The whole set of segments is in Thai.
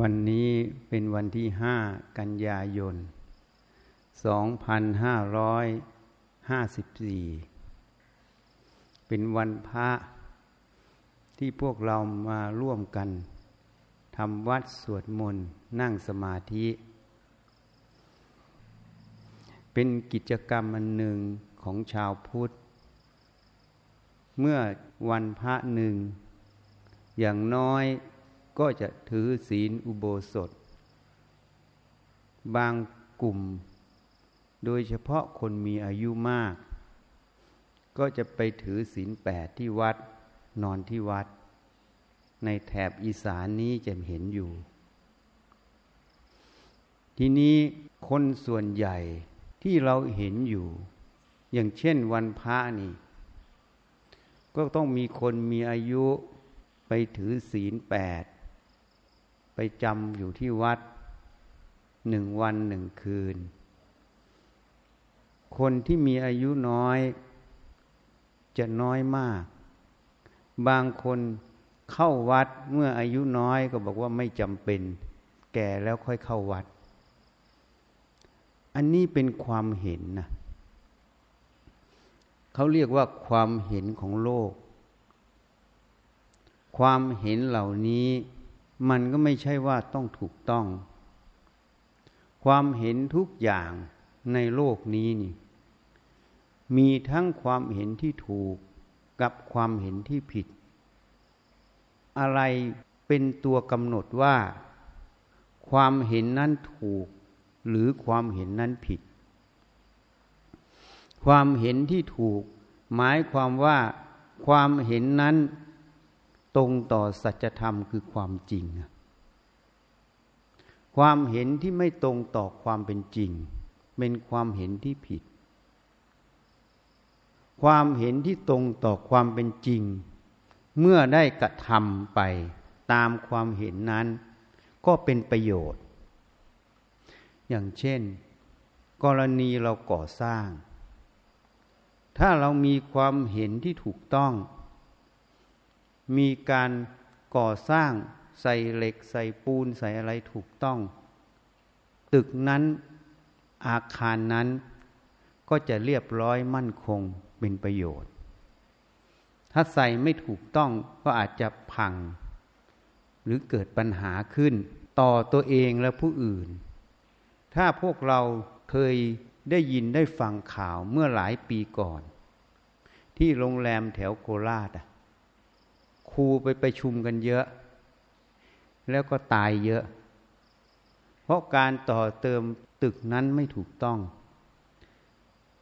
วันนี้เป็นวันที่ห้ากันยายน 2554 เป็นวันพระที่พวกเรามาร่วมกันทำวัดสวดมนต์นั่งสมาธิ เป็นกิจกรรมอันหนึ่งของชาวพุทธ เมื่อวันพระหนึ่ง อย่างน้อย ก็จะถือศีลอุโบสถ บางกลุ่ม โดยเฉพาะคนมีอายุมาก ก็จะไปถือศีลแปดที่วัดนอนที่วัด ในแถบอีสานนี้จะเห็นอยู่ ทีนี้คนส่วนใหญ่ที่เราเห็นอยู่ อย่างเช่นวันพระนี่ ก็ต้องมีคนมีอายุไปถือศีลแปด ไปจำอยู่ที่วัดหนึ่งวันหนึ่งคืน คนที่มีอายุน้อย จะน้อยมาก บางคนเข้าวัดเมื่ออายุน้อยก็บอกว่าไม่จำเป็น แก่แล้วค่อยเข้าวัด อันนี้เป็นความเห็นนะเขาเรียกว่าความเห็นของโลก ความเห็นเหล่านี้ มันก็ไม่ใช่ว่าต้องถูกต้อง ความเห็นทุกอย่างในโลกนี้นี่ มีทั้งความเห็นที่ถูกกับความเห็นที่ผิด อะไรเป็นตัวกำหนดว่า ความเห็นนั้นถูก หรือความเห็นนั้นผิด ความเห็นที่ถูก หมายความว่าความเห็นนั้น ตรงต่อสัจธรรมคือความจริง ความเห็นที่ไม่ตรงต่อความเป็นจริง เป็นความเห็นที่ผิด ความเห็นที่ตรงต่อความเป็นจริง เมื่อได้กระทำไปตามความเห็นนั้น ก็เป็นประโยชน์ อย่างเช่น กรณีเราก่อสร้าง ถ้าเรามีความเห็นที่ถูกต้อง มีการก่อสร้างใส่เหล็กใส่ปูนใส่อะไรถูกต้อง ตึกนั้นอาคารนั้นก็จะเรียบร้อยมั่นคงเป็นประโยชน์ ถ้าใส่ไม่ถูกต้องก็อาจจะพัง หรือเกิดปัญหาขึ้น ต่อตัวเองและผู้อื่น ถ้าพวกเราเคยได้ยินได้ฟังข่าวเมื่อหลายปีก่อน ที่โรงแรมแถวโคราช ครูไปไปชุมกันเยอะ แล้วก็ตายเยอะ เพราะการต่อเติมตึกนั้นไม่ถูกต้อง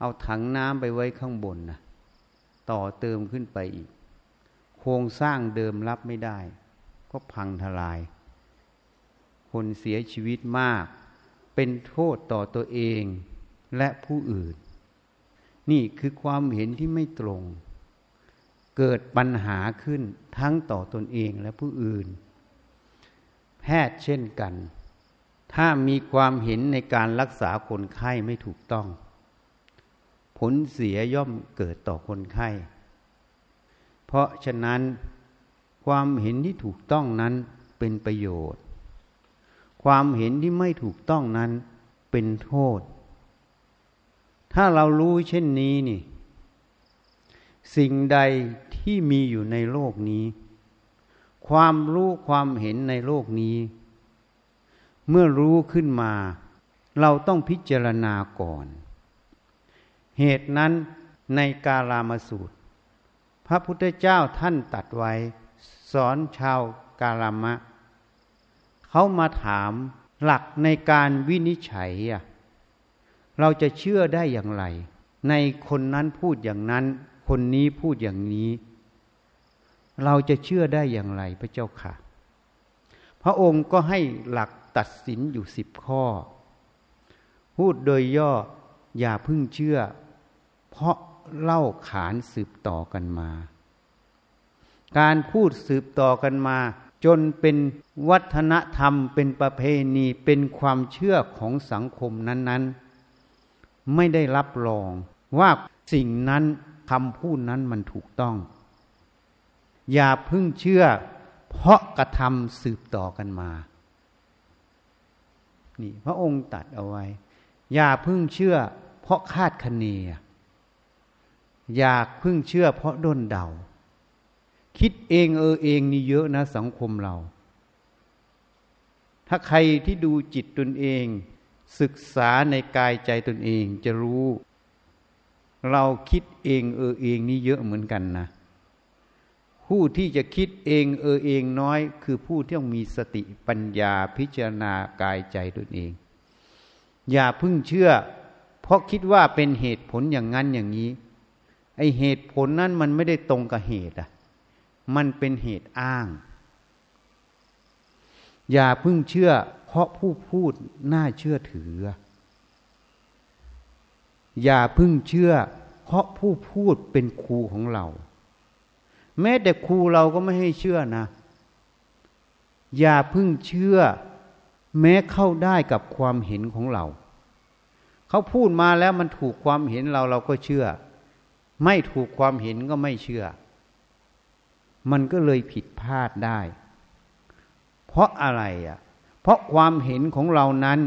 เอาถังน้ำไปไว้ข้างบนนะต่อเติมขึ้นไปอีก โครงสร้างเดิมรับไม่ได้ ก็พังทลาย คนเสียชีวิตมาก เป็นโทษต่อตัวเองและผู้อื่น นี่คือความเห็นที่ไม่ตรง เกิดปัญหาขึ้นทั้งต่อตนเองและผู้อื่น แพทย์เช่นกัน ถ้ามีความเห็นในการรักษาคนไข้ไม่ถูกต้อง ผลเสียย่อมเกิดต่อคนไข้ เพราะฉะนั้นความเห็นที่ถูกต้องนั้นเป็นประโยชน์ ความเห็นที่ไม่ถูกต้องนั้นเป็นโทษ ถ้าเรารู้เช่นนี้นี่ สิ่งใดที่มีอยู่ในโลกนี้ ความรู้ความเห็นในโลกนี้ เมื่อรู้ขึ้นมา เราต้องพิจารณาก่อน เหตุนั้นในกาลามสูตร พระพุทธเจ้าท่านตัดไว้ สอนชาวกาลามะ เขามาถามหลักในการวินิจฉัย เราจะเชื่อได้อย่างไร ในคนนั้นพูดอย่างนั้น คนนี้พูดอย่างนี้ เราจะเชื่อได้อย่างไรพระเจ้าค่ะ พระองค์ก็ให้หลักตัดสินอยู่สิบข้อ พูดโดยย่ออย่าพึ่งเชื่อ เพราะเล่าขานสืบต่อกันมา การพูดสืบต่อกันมา จนเป็นวัฒนธรรมเป็นประเพณีเป็นความเชื่อของสังคมนั้น ๆ ไม่ได้รับรองว่าสิ่งนั้น คำพูดนั้นมันถูกต้อง อย่าพึ่งเชื่อ เพราะกระทำสืบต่อกันมา นี่พระองค์ตัดเอาไว้ อย่าพึ่งเชื่อ เพราะคาดคะเนอย่าพึ่งเชื่อ เพราะด้นเดา คิดเองเออเองนี่เยอะนะสังคมเรา ถ้าใครที่ดูจิตตนเอง ศึกษาในกายใจตนเองจะรู้ เราคิดเองเออเองนี่เยอะเหมือนกันนะ ผู้ที่จะคิดเองเออเองน้อย คือผู้ที่ต้องมีสติปัญญาพิจารณากายใจตนเอง อย่าพึ่งเชื่อ เพราะคิดว่าเป็นเหตุผลอย่างนั้นอย่างนี้ ไอเหตุผลนั้นมันไม่ได้ตรงกับเหตุอะ มันเป็นเหตุอ้าง อย่าพึ่งเชื่อ เพราะผู้พูดน่าเชื่อถือ อย่าพึ่งเชื่อ เพราะผู้พูดเป็นครูของเรา แม้แต่ครูเราก็ไม่ให้เชื่อนะ อย่าพึ่งเชื่อ แม้เข้าได้กับความเห็นของเรา เขาพูดมาแล้วมันถูกความเห็นเราเราก็เชื่อ ไม่ถูกความเห็นก็ไม่เชื่อ มันก็เลยผิดพลาดได้ เพราะอะไรอะ เพราะความเห็นของเรานั้น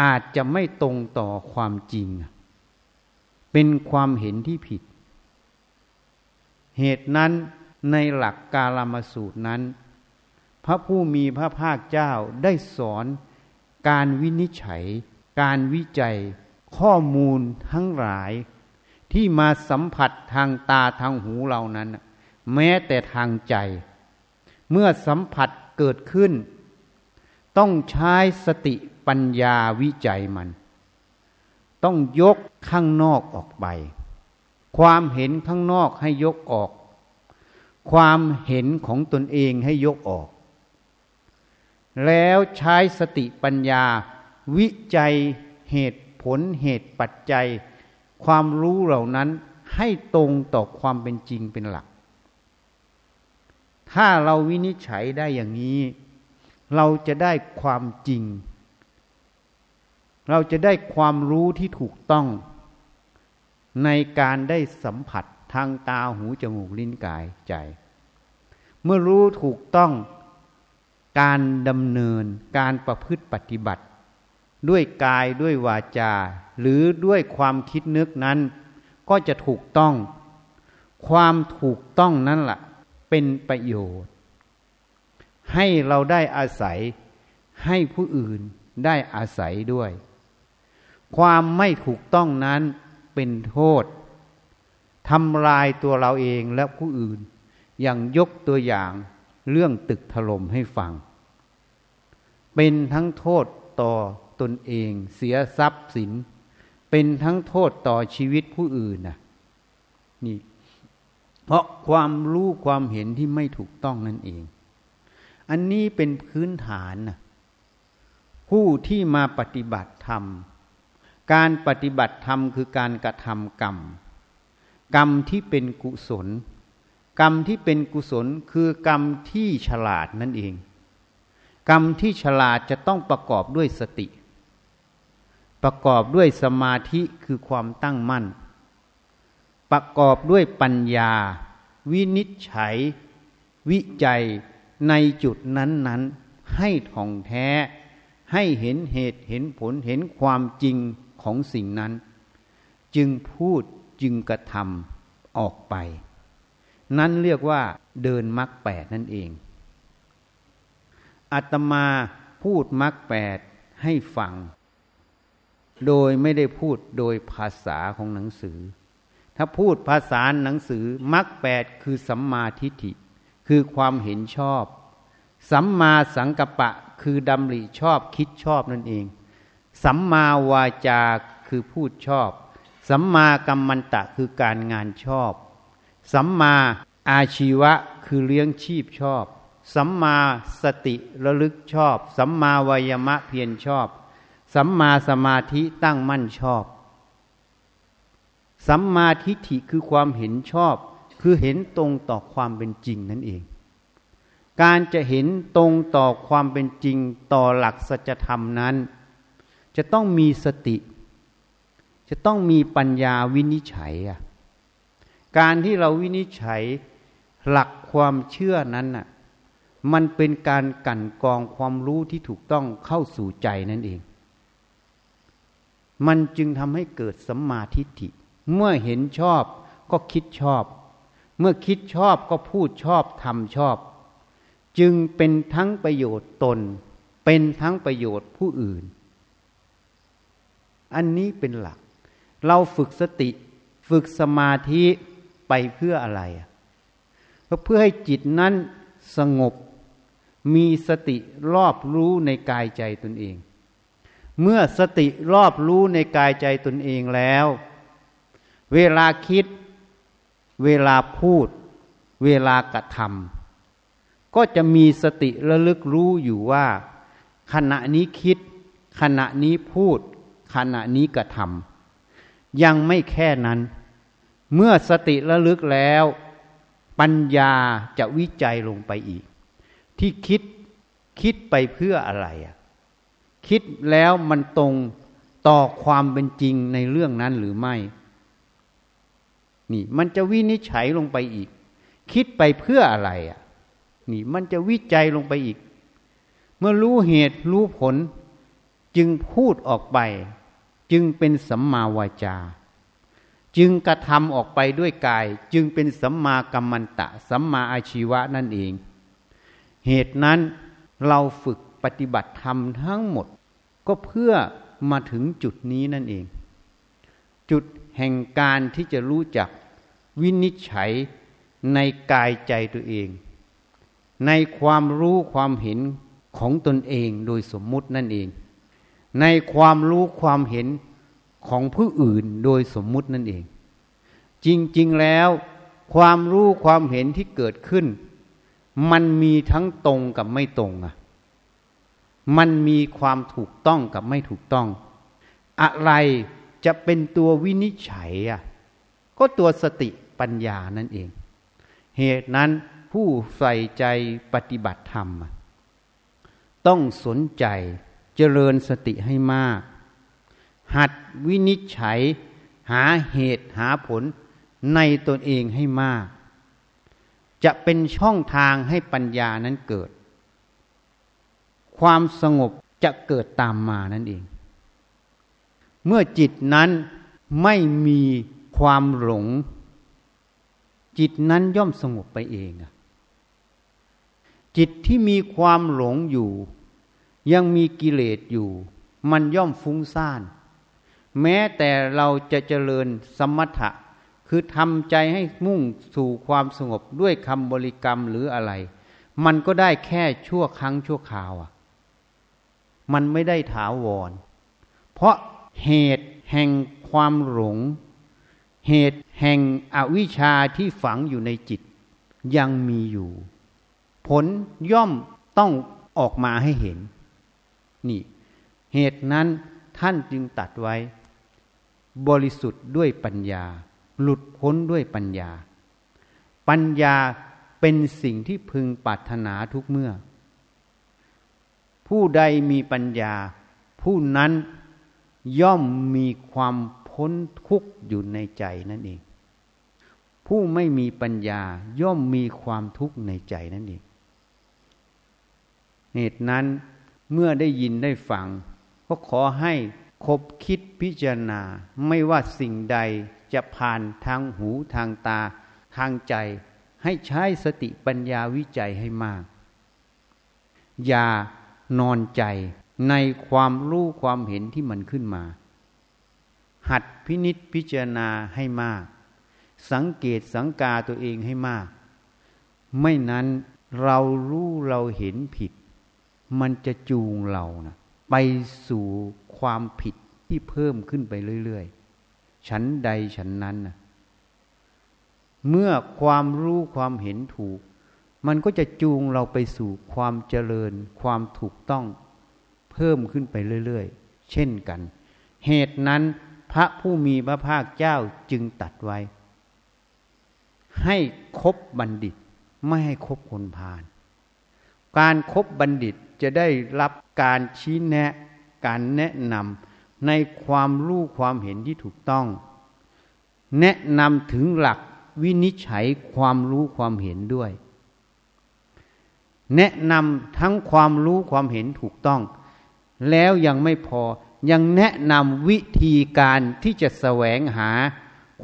อาจจะไม่ตรงต่อความจริง เป็นความเห็นที่ผิด เหตุนั้นในหลักกาลามสูตรนั้น พระผู้มีพระภาคเจ้าได้สอนการวินิจฉัย การวิจัยข้อมูลทั้งหลาย ที่มาสัมผัสทางตาทางหูเรานั้น แม้แต่ทางใจ เมื่อสัมผัสเกิดขึ้น ต้องใช้สติ ปัญญาวิจัยมัน ต้องยกข้างนอกออกไป ความเห็นข้างนอกให้ยกออก ความเห็นของตนเองให้ยกออก แล้วใช้สติปัญญา วิจัยเหตุผลเหตุปัจจัย ความรู้เหล่านั้นให้ตรงต่อความเป็นจริงเป็นหลัก ถ้าเราวินิจฉัยได้อย่างนี้ เราจะได้ความจริง เราจะได้ความรู้ที่ถูกต้อง ในการได้สัมผัสทางตาหูจมูกลิ้นกายใจ เมื่อรู้ถูกต้องการดำเนินการประพฤติปฏิบัติ ด้วยกายด้วยวาจา หรือด้วยความคิดนึกนั้น ก็จะถูกต้อง ความถูกต้องนั้นละ่ะ เป็นประโยชน์ ให้เราได้อาศัยให้ผู้อื่นได้อาศัยด้วย ความไม่ถูกต้องนั้นเป็นโทษทำลายตัวเราเองและผู้อื่น อย่างยกตัวอย่างเรื่องตึกถล่มให้ฟัง เป็นทั้งโทษต่อตนเองเสียทรัพย์สิน เป็นทั้งโทษต่อชีวิตผู้อื่นนะนี่ เพราะความรู้ความเห็นที่ไม่ถูกต้องนั่นเอง อันนี้เป็นพื้นฐานนะผู้ที่มาปฏิบัติธรรม การปฏิบัติธรรมคือการกระทำกรรม กรรมที่เป็นกุศล กรรมที่เป็นกุศลคือกรรมที่ฉลาดนั่นเอง กรรมที่ฉลาดจะต้องประกอบด้วยสติ ประกอบด้วยสมาธิคือความตั้งมั่น ประกอบด้วยปัญญา วินิจฉัย วิจัยในจุดนั้น ๆ ให้ท่องแท้ให้เห็นเหตุเห็นผลเห็นความจริง ของสิ่งนั้น จึงพูดจึงกระทำออกไป นั่นเรียกว่าเดินมรรคแปดนั่นเองอาตมาพูดมรรคแปดให้ฟัง โดยไม่ได้พูดโดยภาษาของหนังสือ ถ้าพูดภาษาหนังสือมรรคแปดคือสัมมาทิฏฐิ คือความเห็นชอบ สัมมาสังกัปปะคือดำริชอบคิดชอบนั่นเอง สัมมาวาจาคือพูดชอบ สัมมากัมมันตะคือการงานชอบ สัมมาอาชีวะคือเลี้ยงชีพชอบ สัมมาสติระลึกชอบ สัมมาวายมะเพียรชอบ สัมมาสมาธิตั้งมั่นชอบ สัมมาทิฏฐิคือความเห็นชอบ คือเห็นตรงต่อความเป็นจริงนั่นเอง การจะเห็นตรงต่อความเป็นจริงต่อหลักสัจธรรมนั้น จะต้องมีสติ จะต้องมีปัญญาวินิจฉัยอะการที่เราวินิจฉัยหลักความเชื่อนั้นน่ะมันเป็นการกั่นกองความรู้ที่ถูกต้องเข้าสู่ใจนั่นเอง มันจึงทำให้เกิดสัมมาทิฏฐิ เมื่อเห็นชอบก็คิดชอบ เมื่อคิดชอบก็พูดชอบทำชอบ จึงเป็นทั้งประโยชน์ตน เป็นทั้งประโยชน์ผู้อื่น อันนี้เป็นหลัก เราฝึกสติฝึกสมาธิไปเพื่ออะไรก็เพื่อให้จิตนั้นสงบ มีสติรอบรู้ในกายใจตนเอง เมื่อสติรอบรู้ในกายใจตนเองแล้ว เวลาคิด เวลาพูด เวลากระทำก็จะมีสติระลึกรู้อยู่ว่า ขณะนี้คิด ขณะนี้พูด ขณะนี้กระทำยังไม่แค่นั้น เมื่อสติระลึกแล้ว ปัญญาจะวิจัยลงไปอีก ที่คิดคิดไปเพื่ออะไรคิดแล้วมันตรงต่อความเป็นจริงในเรื่องนั้นหรือไม่ นี่ มันจะวินิจฉัยลงไปอีก คิดไปเพื่ออะไรอะ นี่มันจะวิจัยลงไปอีก เมื่อรู้เหตุรู้ผลจึงพูดออกไป จึงเป็นสัมมาวาจา จึงกระทำออกไปด้วยกาย จึงเป็นสัมมากัมมันตะ สัมมาอาชีวะนั่นเอง เหตุนั้นเราฝึกปฏิบัติธรรมทั้งหมด ก็เพื่อมาถึงจุดนี้นั่นเอง จุดแห่งการที่จะรู้จักวินิจฉัยในกายใจตัวเอง ในความรู้ความเห็นของตนเองโดยสมมุตินั่นเอง ในความรู้ความเห็นของผู้อื่นโดยสมมุตินั่นเอง จริง ๆ แล้วความรู้ความเห็นที่เกิดขึ้น มันมีทั้งตรงกับไม่ตรงอะมันมีความถูกต้องกับไม่ถูกต้อง อะไรจะเป็นตัววินิจฉัยอะก็ตัวสติปัญญานั่นเอง เหตุนั้นผู้ใส่ใจปฏิบัติธรรม ต้องสนใจ เจริญสติให้มาก หัดวินิจฉัย หาเหตุหาผลในตนเองให้มาก จะเป็นช่องทางให้ปัญญานั้นเกิด ความสงบจะเกิดตามมานั่นเอง เมื่อจิตนั้นไม่มีความหลง จิตนั้นย่อมสงบไปเองจิตที่มีความหลงอยู่ ยังมีกิเลสอยู่ มันย่อมฟุ้งซ่าน แม้แต่เราจะเจริญสมถะ คือทำใจให้มุ่งสู่ความสงบด้วยคำบริกรรมหรืออะไร มันก็ได้แค่ชั่วครั้งชั่วคราวอะ มันไม่ได้ถาวร เพราะเหตุแห่งความหลง เหตุแห่งอวิชชาที่ฝังอยู่ในจิต ยังมีอยู่ ผลย่อมต้องออกมาให้เห็น นี่ เหตุนั้นท่านจึงตัดไว้ บริสุทธิ์ด้วยปัญญา หลุดพ้นด้วยปัญญา ปัญญาเป็นสิ่งที่พึงปรารถนาทุกเมื่อ ผู้ใดมีปัญญา ผู้นั้นย่อมมีความพ้นทุกข์อยู่ในใจนั่นเอง ผู้ไม่มีปัญญาย่อมมีความทุกข์ในใจนั่นเองเหตุนั้น เมื่อได้ยินได้ฟัง ก็ขอให้คบคิดพิจารณา ไม่ว่าสิ่งใดจะผ่านทางหูทางตา ทางใจ ให้ใช้สติปัญญาวิจัยให้มาก อย่านอนใจในความรู้ความเห็นที่มันขึ้นมา หัดพินิษพิจารณาให้มาก สังเกตสังกาตัวเองให้มาก ไม่นั้นเรารู้เราเห็นผิด มันจะจูงเรานะไปสู่ความผิดที่เพิ่มขึ้นไปเรื่อยๆ ฉันใดฉันนั้นนะเมื่อความรู้ความเห็นถูก มันก็จะจูงเราไปสู่ความเจริญ ความถูกต้องเพิ่มขึ้นไปเรื่อยๆ เช่นกัน เหตุนั้นพระผู้มีพระภาคเจ้าจึงตัดไว้ ให้คบบัณฑิตไม่ให้คบคนพาล การครบบัณฑิตจะได้รับการชี้แนะ การแนะนำในความรู้ความเห็นที่ถูกต้อง แนะนำถึงหลักวินิจฉัยความรู้ความเห็นด้วย แนะนำทั้งความรู้ความเห็นถูกต้อง แล้วยังไม่พอยังแนะนำวิธีการที่จะแสวงหา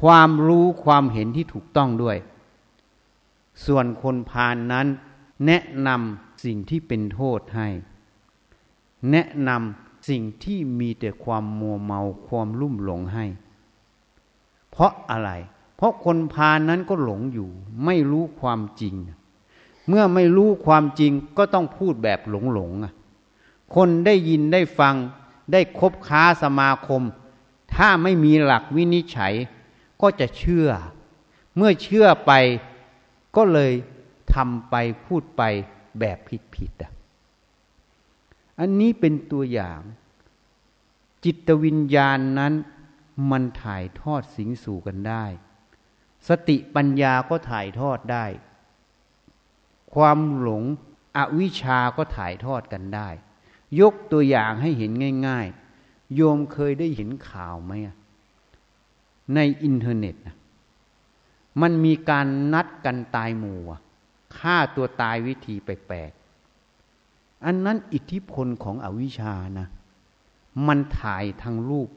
ความรู้ความเห็นที่ถูกต้องด้วย ส่วนคนพานนั้นแนะนำ สิ่งที่เป็นโทษให้ แนะนำสิ่งที่มีแต่ความมัวเมาความลุ่มหลงให้ เพราะอะไร เพราะคนพาลนนั้นก็หลงอยู่ ไม่รู้ความจริง เมื่อไม่รู้ความจริงก็ต้องพูดแบบหลงหลงคนได้ยินได้ฟังได้คบค้าสมาคม ถ้าไม่มีหลักวินิจฉัย ก็จะเชื่อ เมื่อเชื่อไปก็เลยทำไปพูดไป แบบผิดๆอะอันนี้เป็นตัวอย่าง จิตวิญญาณนั้น มันถ่ายทอดสิ่งสู่กันได้ สติปัญญาก็ถ่ายทอดได้ ความหลงอวิชาก็ถ่ายทอดกันได้ ยกตัวอย่างให้เห็นง่าย ๆ โยมเคยได้เห็นข่าวไหมในอินเทอร์เน็ตนะมันมีการนัดกันตายหมู่ ฆ่าตัวตายวิธีแปลกๆ อันนั้นอิทธิพลของอวิชานะ มันถ่ายทางรูป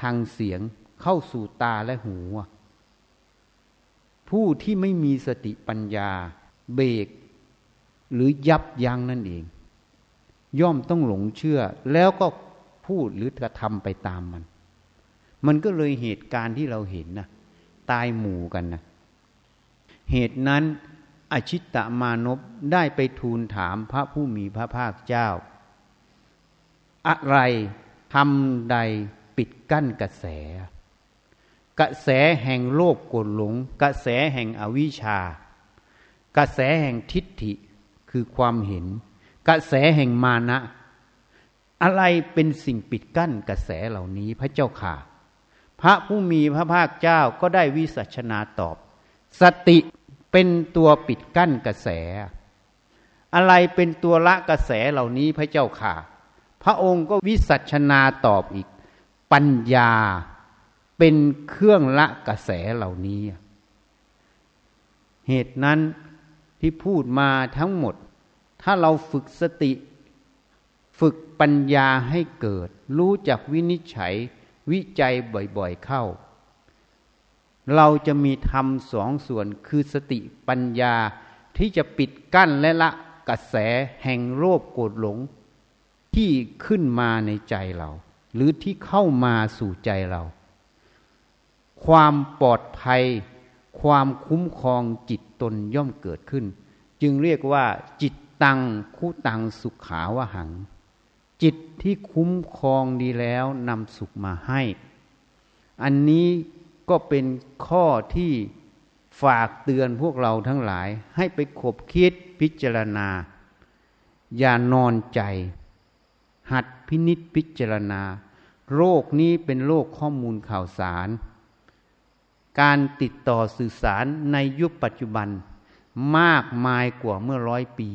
ทางเสียงเข้าสู่ตาและหู ผู้ที่ไม่มีสติปัญญา เบรกหรือยับยั้งนั่นเอง ย่อมต้องหลงเชื่อ แล้วก็พูดหรือกระทำไปตามมัน มันก็เลยเหตุการณ์ที่เราเห็นนะตายหมู่กันนะเหตุนั้น อชิตตมานพได้ไปทูลถามพระผู้มีพระภาคเจ้า อะไรทำใดปิดกั้นกระแส กระแสแห่งโลภโกรหลง กระแสแห่งอวิชชา กระแสแห่งทิฏฐิคือความเห็น กระแสแห่งมานะ อะไรเป็นสิ่งปิดกั้นกระแสเหล่านี้พระเจ้าค่ะ พระผู้มีพระภาคเจ้าก็ได้วิสัชนาตอบ สติ เป็นตัวปิดกั้นกระแส อะไรเป็นตัวละกระแสเหล่านี้พระเจ้าค่ะ พระองค์ก็วิสัชนาตอบอีก ปัญญาเป็นเครื่องละกระแสเหล่านี้ เหตุนั้นที่พูดมาทั้งหมด ถ้าเราฝึกสติ ฝึกปัญญาให้เกิด รู้จักวินิจฉัยวิจัยบ่อยๆเข้า เราจะมีธรรมสองส่วนคือสติปัญญาที่จะปิดกั้นและละกระแสแห่งโลภโกรธหลง ที่ขึ้นมาในใจเรา หรือที่เข้ามาสู่ใจเรา ความปลอดภัย ความคุ้มครองจิตตนย่อมเกิดขึ้น จึงเรียกว่า จิตตังคู่ตังสุขาวหัง จิตที่คุ้มครองดีแล้วนำสุขมาให้ อันนี้ ก็เป็นข้อที่ฝากเตือนพวกเราทั้งหลาย ให้ไปขบคิดพิจารณา อย่านอนใจ หัดพินิษพิจารณา โรคนี้เป็นโรคข้อมูลข่าวสาร การติดต่อสื่อสารในยุคปัจจุบัน มากมายกว่าเมื่อร้อยปี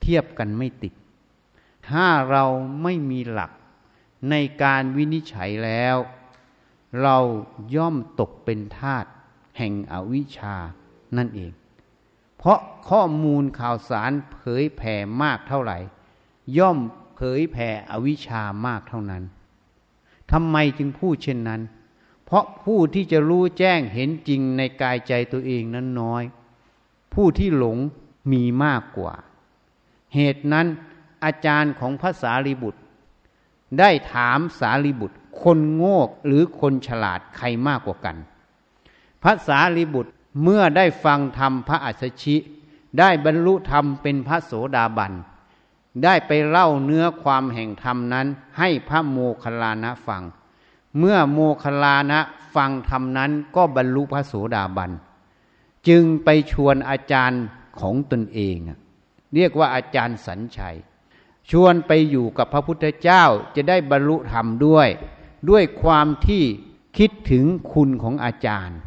เทียบกันไม่ติด ถ้าเราไม่มีหลักในการวินิจฉัยแล้ว เราย่อมตกเป็นทาตแห่งอวิชชานั่นเอง เพราะข้อมูลข่าวสารเผยแผ่มากเท่าไหร่ ย่อมเผยแผ่อวิชชามากเท่านั้นทำไมจึงพูดเช่นนั้น เพราะผู้ที่จะรู้แจ้งเห็นจริงในกายใจตัวเองนั้นน้อย ผู้ที่หลงมีมากกว่า เหตุนั้นอาจารย์ของพระสารีบุตร ได้ถามสารีบุตร คนโง่หรือคนฉลาดใครมากกว่ากันพระสารีบุตรเมื่อได้ฟังธรรมพระอัศชิ ได้บรรลุธรรมเป็นพระโสดาบัน ได้ไปเล่าเนื้อความแห่งธรรมนั้น ให้พระโมคคัลลานะฟัง เมื่อโมคคัลลานะฟังธรรมนั้นก็บรรลุพระโสดาบัน จึงไปชวนอาจารย์ของตนเอง เรียกว่าอาจารย์สัญชัย ชวนไปอยู่กับพระพุทธเจ้าจะได้บรรลุธรรมด้วย ด้วยความที่คิดถึงคุณของอาจารย์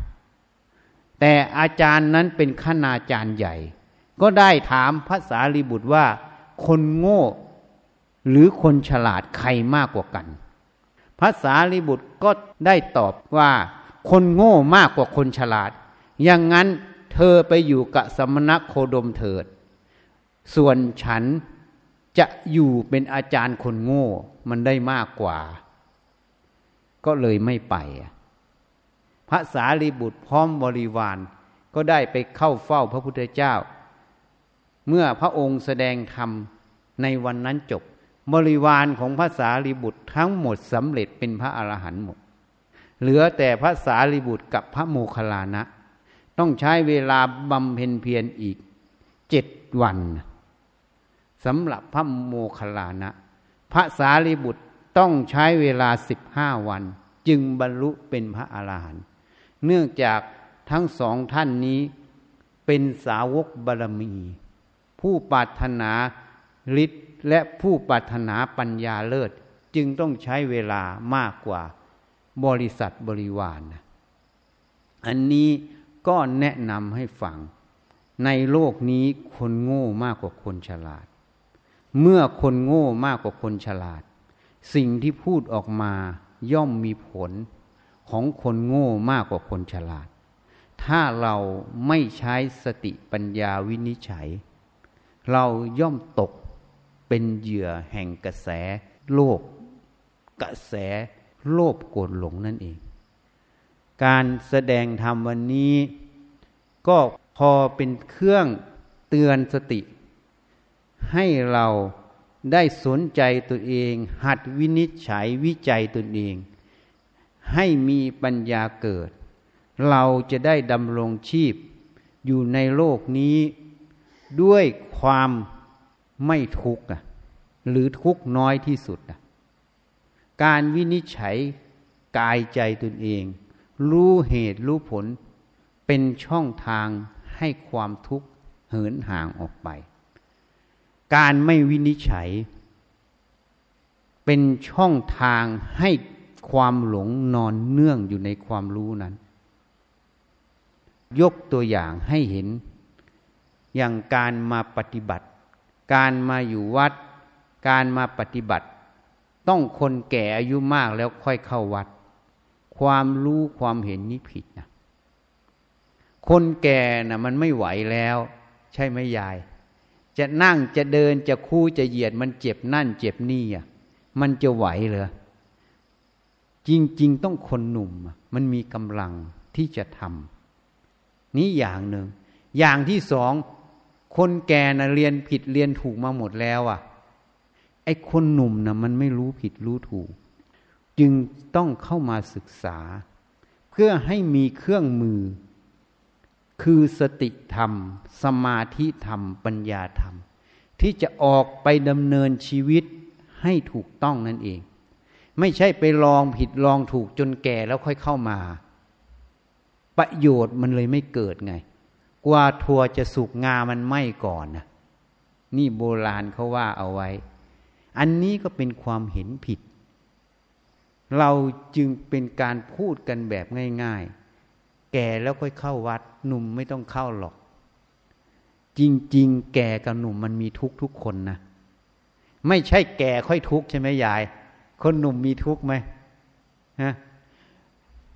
แต่อาจารย์นั้นเป็นขณาจารย์ใหญ่ ก็ได้ถามพระสารีบุตรว่า คนโง่หรือคนฉลาดใครมากกว่ากันพระสารีบุตรก็ได้ตอบว่า คนโง่มากกว่าคนฉลาด อย่างนั้นเธอไปอยู่กับสมณะโคดมเถิด ส่วนฉันจะอยู่เป็นอาจารย์คนโง่มันได้มากกว่า ก็เลยไม่ไป พระสารีบุตรพร้อมบริวาร ก็ได้ไปเข้าเฝ้าพระพุทธเจ้า เมื่อพระองค์แสดงธรรมในวันนั้นจบ บริวารของพระสารีบุตรทั้งหมดสำเร็จเป็นพระอรหันต์หมด เหลือแต่พระสารีบุตรกับพระโมคคัลลานะ ต้องใช้เวลาบำเพ็ญเพียรอีกเจ็ดวันสำหรับพระโมคคัลลานะ พระสารีบุตร ต้องใช้เวลาสิบห้าวัน จึงบรรลุเป็นพระอรหันต์เนื่องจากทั้งสองท่านนี้เป็นสาวกบารมี ผู้ปรารถนาฤทธิ์และผู้ปรารถนาปัญญาเลิศ จึงต้องใช้เวลามากกว่าบริษัทบริวารอันนี้ก็แนะนำให้ฟัง ในโลกนี้คนโง่มากกว่าคนฉลาด เมื่อคนโง่มากกว่าคนฉลาด สิ่งที่พูดออกมาย่อมมีผลของคนโง่มากกว่าคนฉลาด ถ้าเราไม่ใช้สติปัญญาวินิจฉัย เราย่อมตกเป็นเหยื่อแห่งกระแส โลก กระแสโลภโกรธหลงนั่นเอง การแสดงธรรมวันนี้ ก็พอเป็นเครื่องเตือนสติ ให้เรา ได้สนใจตัวเอง หัดวินิจฉัยวิจัยตนเอง ให้มีปัญญาเกิด เราจะได้ดำรงชีพ อยู่ในโลกนี้ ด้วยความไม่ทุกข์หรือทุกข์น้อยที่สุด การวินิจฉัยกายใจตนเอง รู้เหตุรู้ผล เป็นช่องทางให้ความทุกข์เหินห่างออกไป การไม่วินิจฉัย เป็นช่องทางให้ความหลงนอนเนื่องอยู่ในความรู้นั้น ยกตัวอย่างให้เห็น อย่างการมาปฏิบัติ การมาอยู่วัด การมาปฏิบัติ ต้องคนแก่อายุมากแล้วค่อยเข้าวัด ความรู้ความเห็นนี้ผิดนะ คนแก่นะ่ะมันไม่ไหวแล้ว ใช่ไหมยาย จะนั่งจะเดินจะคู่จะเหยียด มันเจ็บนั่น เจ็บนี่อะมันจะไหวเหรอจริง ๆ ต้องคนหนุ่ม มันมีกำลังที่จะทำนี้อย่างหนึ่ง อย่างที่สองคนแก่นะเรียนผิดเรียนถูกมาหมดแล้วอะ ไอ้คนหนุ่มนะมันไม่รู้ผิดรู้ถูก จึงต้องเข้ามาศึกษา เพื่อให้มีเครื่องมือ คือสติธรรม สมาธิธรรม ปัญญาธรรม ที่จะออกไปดำเนินชีวิตให้ถูกต้องนั่นเอง ไม่ใช่ไปลองผิดลองถูกจนแก่แล้วค่อยเข้ามา ประโยชน์มันเลยไม่เกิดไง กว่าถั่วจะสุกงามันไหม้ก่อนนะนี่โบราณเขาว่าเอาไว้ อันนี้ก็เป็นความเห็นผิด เราจึงเป็นการพูดกันแบบง่าย ๆ แก่แล้วค่อยเข้าวัด หนุ่มไม่ต้องเข้าหรอก จริง ๆ แก่กับหนุ่มมันมีทุกทุกคนนะไม่ใช่แก่ค่อยทุกใช่ไหมยาย คนหนุ่มมีทุกไหมฮะ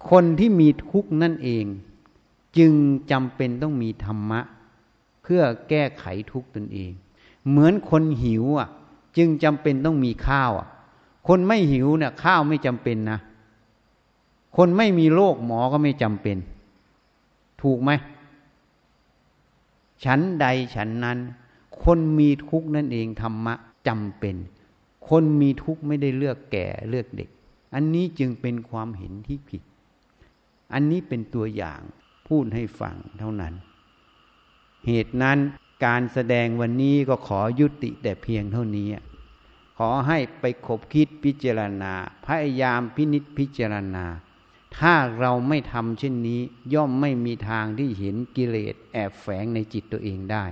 คนที่มีทุกนั่นเอง จึงจำเป็นต้องมีธรรมะ เพื่อแก้ไขทุกตนเอง เหมือนคนหิวอะ จึงจำเป็นต้องมีข้าวอะ คนไม่หิวเนี่ยข้าวไม่จำเป็นนะคนไม่มีโรคหมอก็ไม่จำเป็น ถูกไหมฉันใดฉันนั้น คนมีทุกข์นั่นเองธรรมะจำเป็น คนมีทุกข์ไม่ได้เลือกแก่เลือกเด็ก อันนี้จึงเป็นความเห็นที่ผิด อันนี้เป็นตัวอย่างพูดให้ฟังเท่านั้น เหตุนั้นการแสดงวันนี้ก็ขอยุติแต่เพียงเท่านี้ ขอให้ไปคบคิดพิจารณา พยายามพินิษพิจารณา ถ้าเราไม่ทำเช่นนี้ ย่อมไม่มีทางที่เห็นกิเลสแอบแฝงในจิตตัวเองได้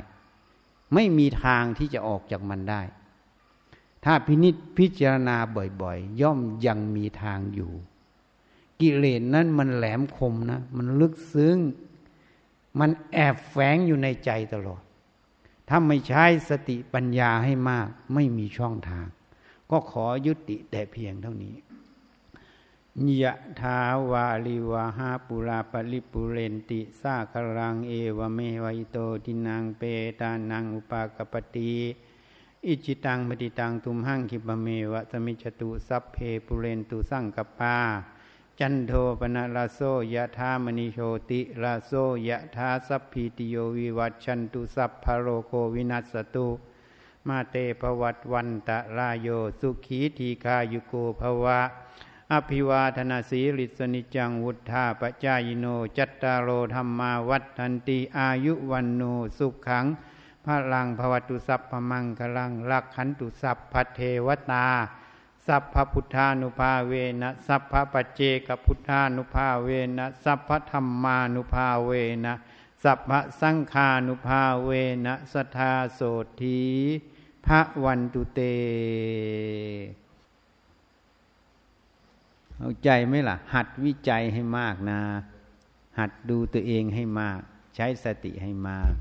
ไม่มีทางที่จะออกจากมันได้ ถ้าพินิษพิจารณาบ่อยๆ ย่อมยังมีทางอยู่ กิเลสนั้นมันแหลมคมนะ มันลึกซึ้ง มันแอบแฝงอยู่ในใจตลอด ถ้าไม่ใช้สติปัญญาให้มาก ไม่มีช่องทาง ก็ขอยุติแต่เพียงเท่านี้ ยะทาวาลิวาหาปุราปริปุเรนติสาครังเอวเมวัยโตทินนังเปตานังอุปะกัปปะติอิจฉิตังปัตถิตังตุมหังขิปปะเมวะสะมิชฌะตุสัพเพปูเรนตุสังกัปปา จันโทปัณณะระโสยะถา มะณิโชติระโสยะถาสัพพีติโยวิวัชชันตุสัพพะโรโควินัสสะตุ มาเตภะวัตวันตะราโยสุขีทีฆายุโกภะวะ อะภิวาทะนะสีลิสสะนิจจังวุฑฒาปะจายิโน จัตตารโอธรรมาวัฏันติอายุวันโนสุขขังพระลังภวตุสัพพมังคลังลักขันตุสัพพเทวตา สัพพพุทธานุภาเวนะสัพพปัจเจกพุทธานุภาเวนะสัพพธรรมานุภาเวนะสัพพสังฆานุภาเวนะสทธาโสธีพระวันตุเต เอาใจไหมล่ะ หัดวิจัยให้มากนะ หัดดูตัวเองให้มาก ใช้สติให้มาก